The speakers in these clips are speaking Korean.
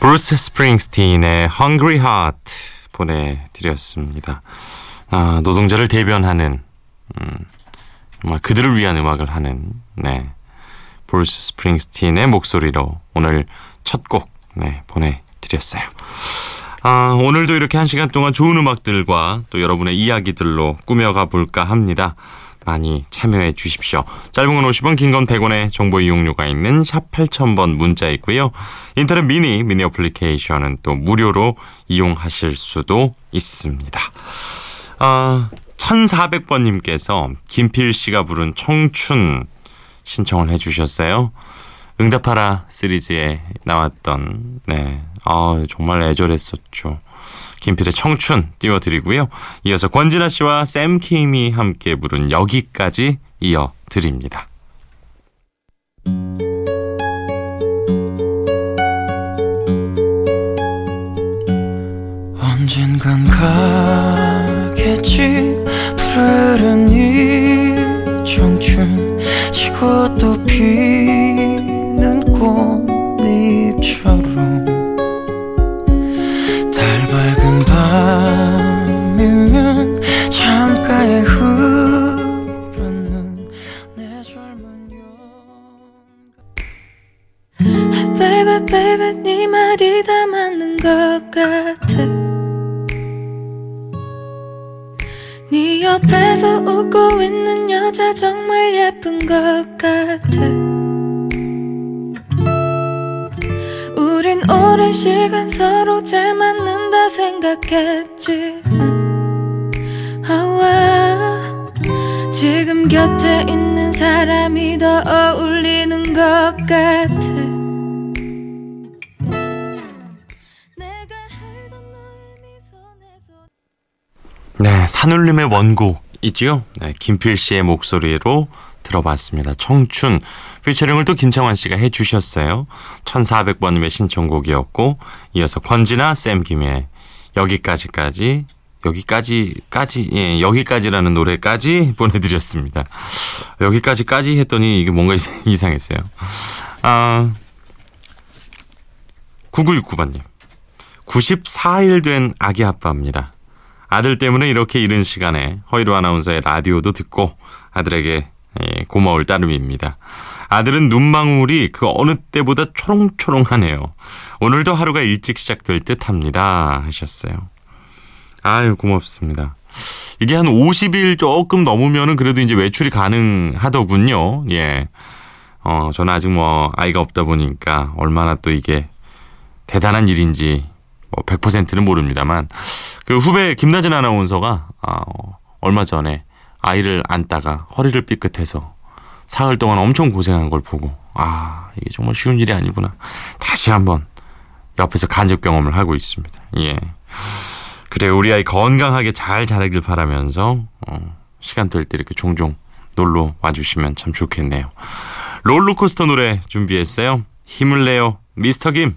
브루스 스프링스틴의 Hungry Heart 보내드렸습니다. 아, 노동자를 대변하는 음, 정말 그들을 위한 음악을 하는 네 브루스 스프링스틴의 목소리로 오늘 첫곡 네, 보내드렸어요. 아, 오늘도 이렇게 한 시간 동안 좋은 음악들과 또 여러분의 이야기들로 꾸며가 볼까 합니다. 많이 참여해 주십시오. 짧은 건 50원, 긴 건 100원의 정보 이용료가 있는 샵 8000번 문자 있고요. 인터넷 미니, 미니 어플리케이션은 또 무료로 이용하실 수도 있습니다. 아, 1400번님께서 김필 씨가 부른 청춘 신청을 해 주셨어요. 응답하라 시리즈에 나왔던 네, 아 정말 애절했었죠. 김필의 청춘 띄워드리고요. 이어서 권진아 씨와 샘 킴이 함께 부른 여기까지 이어드립니다. 언젠간 가겠지 푸르른 이 청춘 지고 또 피는 꽃잎처럼 baby baby 네 말이 다 맞는 것 같아. 네 옆에서 웃고 있는 여자 정말 예쁜 것 같아. 우린 오랜 시간 서로 잘 맞는다 생각했지만 아와 지금 곁에 있는 사람이 더 어울리는 것 같아 네, 산울림의 원곡 있지요. 네, 김필 씨의 목소리로 들어봤습니다. 청춘 피처링을 또 김창완 씨가 해주셨어요. 1400번님의 신청곡이었고 이어서 권지나 샘 김의 여기까지까지 여기까지까지 예 여기까지라는 노래까지 보내드렸습니다. 여기까지까지 했더니 이게 뭔가 이상- 이상했어요. 아 9969번님 94일 된 아기 아빠입니다. 아들 때문에 이렇게 이른 시간에 허이로 아나운서의 라디오도 듣고 아들에게 예, 고마울 따름입니다. 아들은 눈망울이 그 어느 때보다 초롱초롱하네요. 오늘도 하루가 일찍 시작될 듯 합니다. 하셨어요. 아유, 고맙습니다. 이게 한 50일 조금 넘으면은 그래도 이제 외출이 가능하더군요. 예. 어, 저는 아직 뭐 아이가 없다 보니까 얼마나 또 이게 대단한 일인지 뭐 100%는 모릅니다만 그 후배 김나진 아나운서가 아, 어, 얼마 전에 아이를 안다가 허리를 삐끗해서 사흘 동안 엄청 고생한 걸 보고 아 이게 정말 쉬운 일이 아니구나 다시 한번 옆에서 간접 경험을 하고 있습니다. 예. 그래 우리 아이 건강하게 잘 자라길 바라면서 어, 시간 될 때 이렇게 종종 놀러 와주시면 참 좋겠네요. 롤러코스터 노래 준비했어요. 힘을 내요 미스터 김.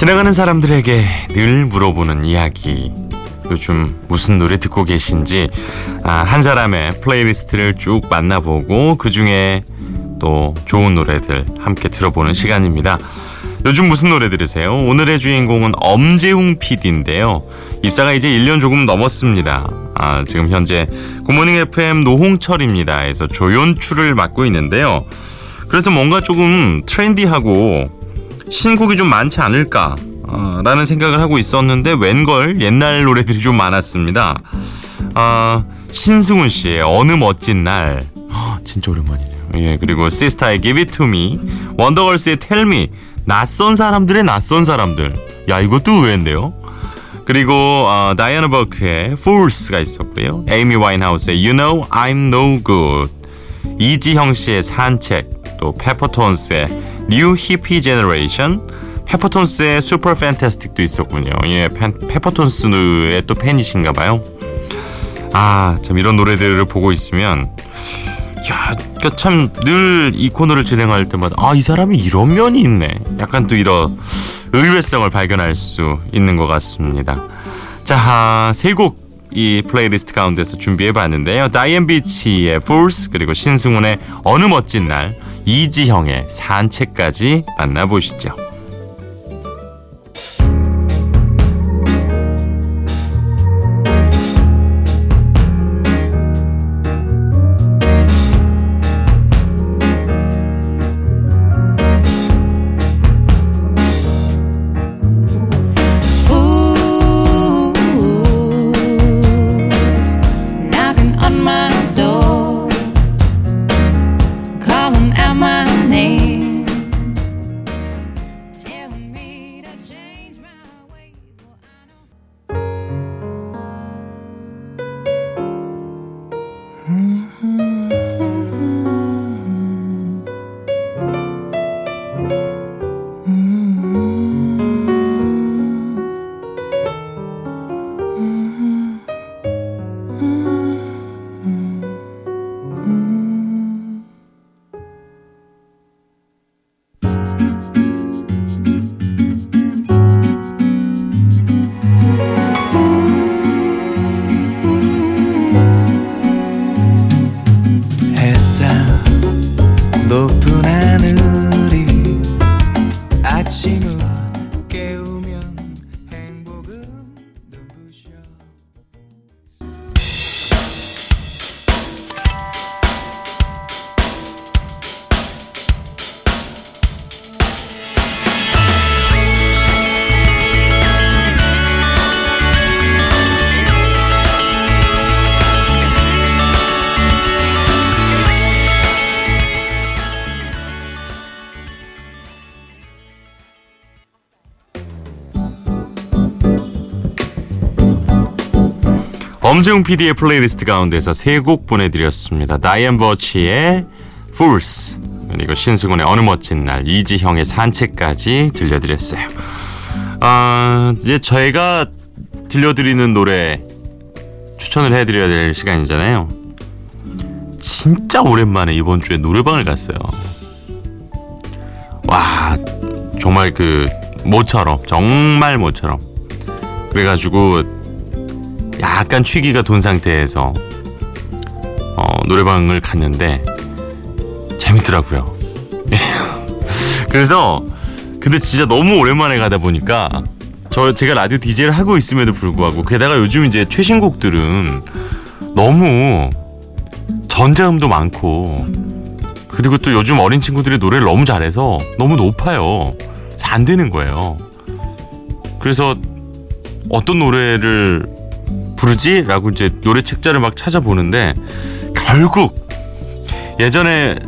지나가는 사람들에게 늘 물어보는 이야기. 요즘 무슨 노래 듣고 계신지 아, 한 사람의 playlist를 쭉 만나보고 그 중에 또 좋은 노래들 함께 들어보는 시간입니다. 요즘 무슨 노래 들으세요? 오늘의 주인공은 엄재웅 PD인데요. 입사가 이제 1년 조금 넘었습니다. 아, 지금 현재 굿모닝 FM 노홍철입니다 에서 조연출을 맡고 있는데요. 그래서 뭔가 조금 트렌디하고 신곡이 좀 많지 않을까 어, 라는 생각을 하고 있었는데 웬걸 옛날 노래들이 좀 많았습니다. 아, 신승훈 씨의 어느 멋진 날 헉, 진짜 오랜만이네요. 예, 그리고 시스타의 Give It To Me, 원더걸스의 Tell Me, 낯선 사람들의 낯선 사람들. 야 이것도 의외인데요. 그리고 어, 다이아나 버크의 Fools가 있었고요. 에이미 와인하우스의 You Know I'm No Good, 이지형 씨의 산책, 또 페퍼톤스의 New Hippie Generation, 페퍼톤스의 Super Fantastic도 있었군요. 예, 펜, 페퍼톤스의 또 팬이신가 봐요. 아, 참 이런 노래들을 보고 있으면 야, 그러니까 코너를 진행할 때마다 아, 이 사람이 이런 면이 있네. 약간 또 이런 의외성을 발견할 수 있는 것 같습니다. 자, 세곡 이 플레이리스트 가운데서 준비해 봤는데요. 다이앤 버치의 Fools 그리고 신승훈의 어느 멋진 날, 이지형의 산책까지 만나보시죠. 엄재웅 PD의 playlist 가운데서 세 곡 보내드렸습니다. 다이앤 버치의 Fools 그리고 신승훈의 어느 멋진 날 이지형의 산책까지 들려드렸어요. 아 이제 저희가 들려드리는 노래 추천을 해드려야 될 시간이잖아요. 진짜 오랜만에 이번 주에 노래방을 갔어요. 와 정말 그 모처럼 정말 모처럼 그래가지고 약간 취기가 돈 상태에서 어, 노래방을 갔는데 재밌더라고요. 그래서 근데 진짜 너무 오랜만에 가다 보니까 저 제가 라디오 DJ를 하고 있음에도 불구하고 게다가 요즘 이제 최신곡들은 너무 전자음도 많고 그리고 또 요즘 어린 친구들이 노래를 너무 잘해서 너무 높아요. 잘 안 되는 거예요. 그래서 어떤 노래를 부르지? 라고 이제 노래 책자를 막 찾아보는데 결국 예전에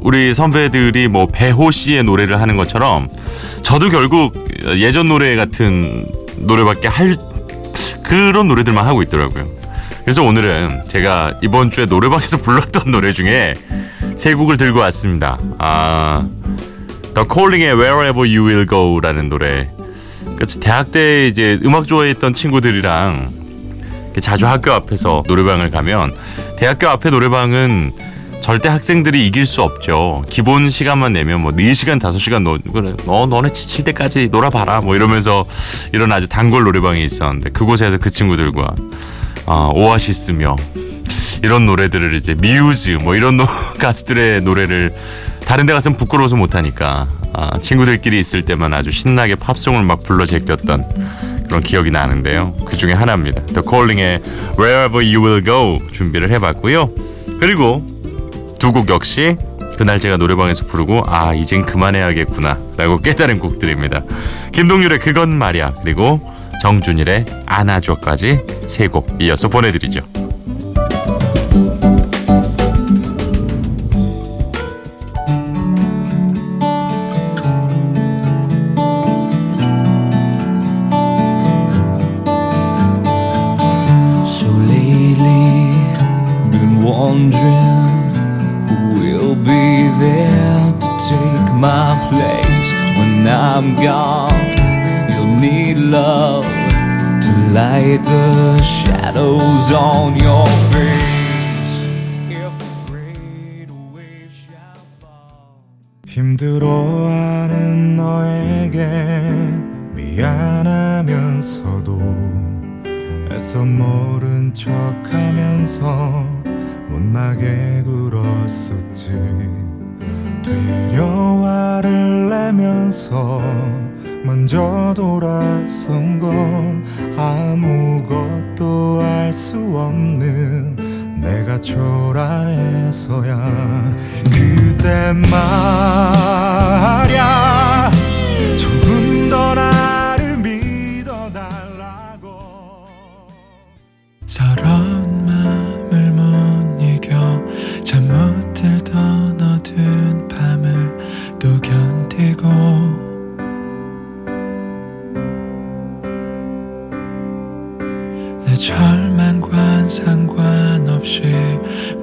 우리 선배들이 뭐 배호 씨의 노래를 하는 것처럼 저도 결국 예전 노래 같은 노래밖에 할 그런 노래들만 하고 있더라고요. 그래서 오늘은 제가 이번 주에 노래방에서 불렀던 노래 중에 세 곡을 들고 왔습니다. 아, The Calling의 Wherever You Will Go라는 노래. 그 대학 때 이제 음악 좋아했던 친구들이랑 자주 학교 앞에서 노래방을 가면 대학교 앞에 노래방은 절대 학생들이 이길 수 없죠. 기본 시간만 내면 뭐 4시간, 5시간 노, 그래, 너, 너네 지칠 때까지 놀아봐라. 뭐 이러면서 이런 아주 단골 노래방이 있었는데 그곳에서 그 친구들과 어, 오아시스며 이런 노래들을 이제 미우즈 뭐 이런 노, 가수들의 노래를 다른 데 가서는 부끄러워서 못하니까 아, 친구들끼리 있을 때만 아주 신나게 팝송을 막 불러 제꼈던 그런 기억이 나는데요. 그 중에 하나입니다. The Calling의 Wherever You Will Go 준비를 해봤고요. 그리고 두 곡 역시 그날 제가 노래방에서 부르고 아 이젠 그만해야겠구나 라고 깨달은 곡들입니다. 김동률의 그건 말이야 그리고 정준일의 안아줘까지 세 곡 이어서 보내드리죠. Light the shadows on your face. If a great wave shall fall. 힘들어하는 너에게 미안하면서도 애써 모른 척하면서 못나게 굴었었지 되려 화를 내면서 먼저 돌아선 건 아무것도 알 수 없는 내가 초라해서야. 그때 말야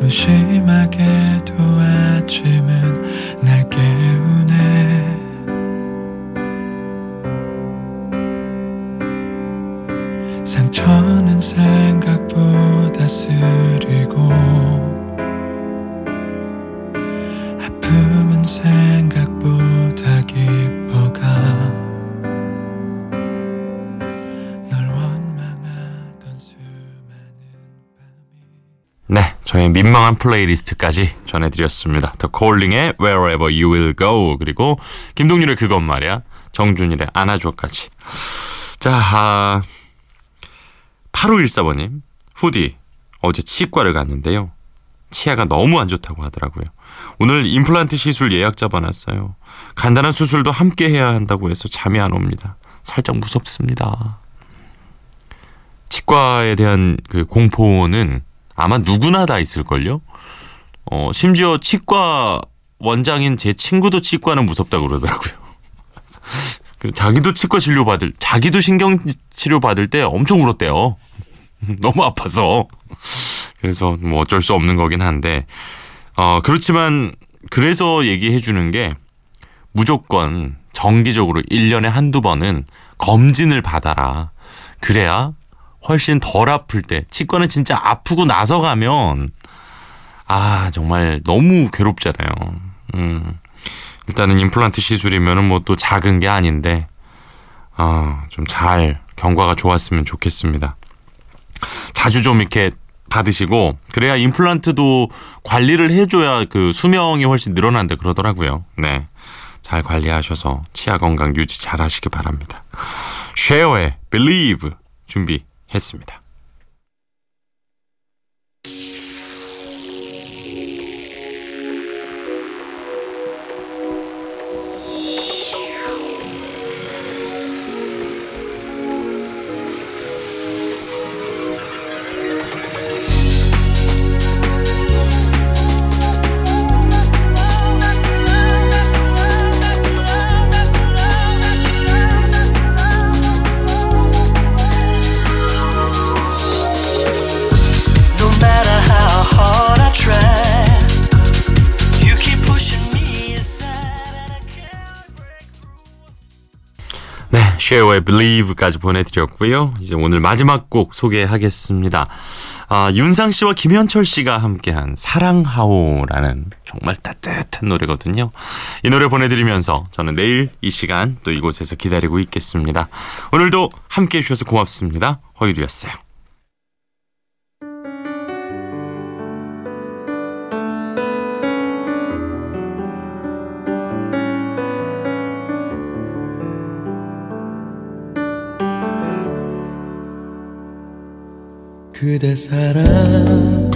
무심하게도 아침은 날 깨우네. 상처는 생각보다 쓰리고 민망한 플레이리스트까지 전해드렸습니다. The Calling의 Wherever You Will Go 그리고 김동률의 그것 말이야 정준일의 안아줘까지 자 아, 8514번님 후디 어제 치과를 갔는데요. 치아가 너무 안 좋다고 하더라고요. 오늘 임플란트 시술 예약 잡아놨어요. 간단한 수술도 함께 해야 한다고 해서 잠이 안 옵니다. 살짝 무섭습니다. 치과에 대한 그 공포는 아마 누구나 다 있을걸요? 어, 심지어 치과 원장인 제 친구도 치과는 무섭다고 그러더라고요. 그 자기도 치과 진료 받을, 자기도 신경 치료 받을 때 엄청 울었대요. 너무 아파서. 그래서 뭐 어쩔 수 없는 거긴 한데, 어, 그렇지만 그래서 얘기해 주는 게 무조건 정기적으로 1년에 한두 번은 검진을 받아라. 그래야 훨씬 덜 아플 때 치과는 진짜 아프고 나서 가면 아 정말 너무 괴롭잖아요. 음. 일단은 임플란트 시술이면은 뭐 또 작은 게 아닌데 아 좀 잘 경과가 좋았으면 좋겠습니다. 자주 좀 이렇게 받으시고 그래야 임플란트도 관리를 해줘야 그 수명이 훨씬 늘어난다 그러더라고요. 네. 잘 관리하셔서 치아 건강 유지 잘 하시기 바랍니다. 쉐어의 Believe 준비 했습니다. 쉐어의 Believe까지 보내드렸고요. 이제 오늘 마지막 곡 소개하겠습니다. 아, 윤상 씨와 김현철 씨가 함께한 사랑하오라는 정말 따뜻한 노래거든요. 이 노래 보내드리면서 저는 내일 이 시간 또 이곳에서 기다리고 있겠습니다. 오늘도 함께 해주셔서 고맙습니다. 허유리였어요. 그대 사랑